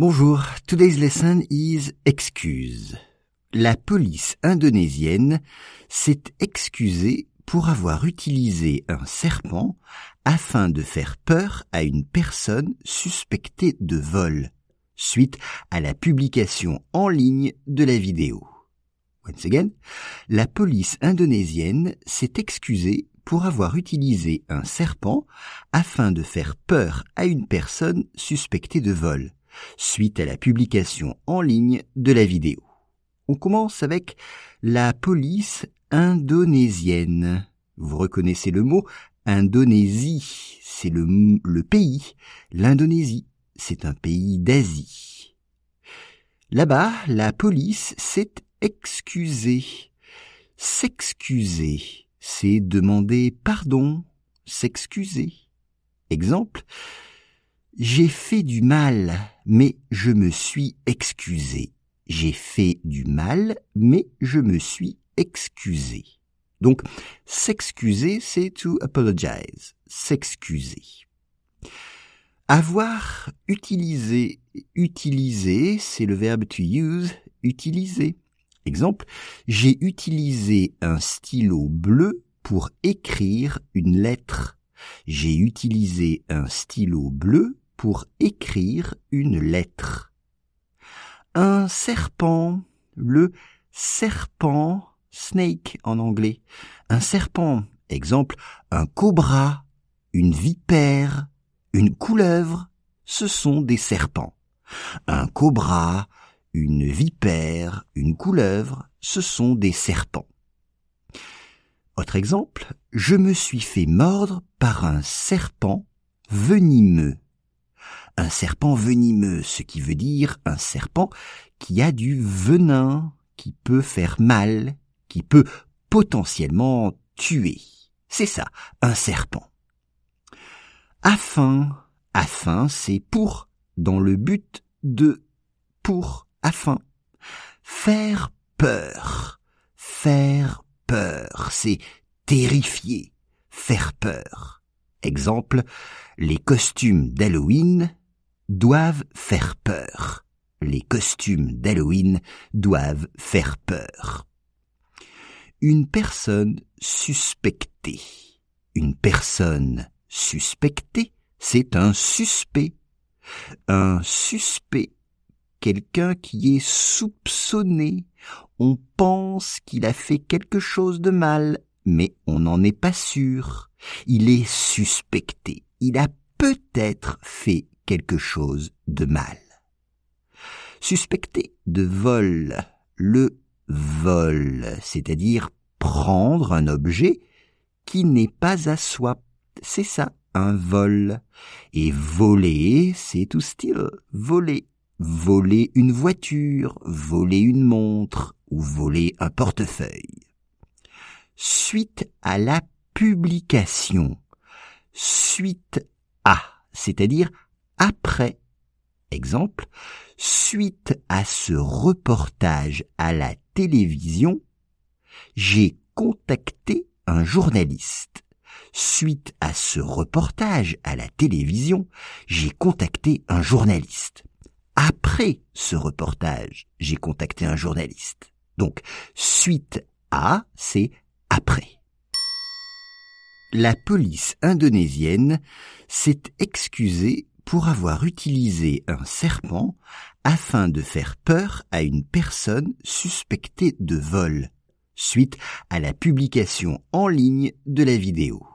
Bonjour, today's lesson is excuse. La police indonésienne s'est excusée pour avoir utilisé un serpent afin de faire peur à une personne suspectée de vol, suite à la publication en ligne de la vidéo. Once again, la police indonésienne s'est excusée pour avoir utilisé un serpent afin de faire peur à une personne suspectée de vol suite à la publication en ligne de la vidéo. On commence avec la police indonésienne. Vous reconnaissez le mot Indonésie, c'est le, pays. L'Indonésie, c'est un pays d'Asie. Là-bas, la police s'est excusée. S'excuser, c'est demander pardon, s'excuser. Exemple, j'ai fait du mal, mais je me suis excusé. J'ai fait du mal, mais je me suis excusé. Donc, s'excuser, c'est to apologize. S'excuser. Avoir utilisé, utiliser, c'est le verbe to use, utiliser. Exemple, j'ai utilisé un stylo bleu pour écrire une lettre. J'ai utilisé un stylo bleu pour écrire une lettre. Un serpent, le serpent, snake en anglais. Un serpent, exemple, un cobra, une vipère, une couleuvre, ce sont des serpents. Un cobra, une vipère, une couleuvre, ce sont des serpents. Autre exemple, je me suis fait mordre par un serpent venimeux un serpent venimeux, ce qui veut dire un serpent qui a du venin, qui peut faire mal, qui peut potentiellement tuer. C'est ça, un serpent. Afin, afin, c'est pour, dans le but de, pour, afin. Faire peur, faire peur, c'est terrifier, faire peur. Exemple, les costumes d'Halloween doivent faire peur. Les costumes d'Halloween doivent faire peur. Une personne suspectée. Une personne suspectée, c'est un suspect. Un suspect, quelqu'un qui est soupçonné. On pense qu'il a fait quelque chose de mal, mais on n'en est pas sûr. Il est suspecté. Il a peut-être fait quelque chose de mal. Suspecté de vol, le vol, c'est-à-dire prendre un objet qui n'est pas à soi. C'est ça, un vol. Et voler, c'est tout style, voler. Voler une voiture, voler une montre ou voler un portefeuille. Suite à la publication. Suite à, c'est-à-dire après. Exemple, suite à ce reportage à la télévision, j'ai contacté un journaliste. Suite à ce reportage à la télévision, j'ai contacté un journaliste. Après ce reportage, j'ai contacté un journaliste. Donc, suite à, c'est après. La police indonésienne s'est excusée pour avoir utilisé un serpent afin de faire peur à une personne suspectée de vol, suite à la publication en ligne de la vidéo.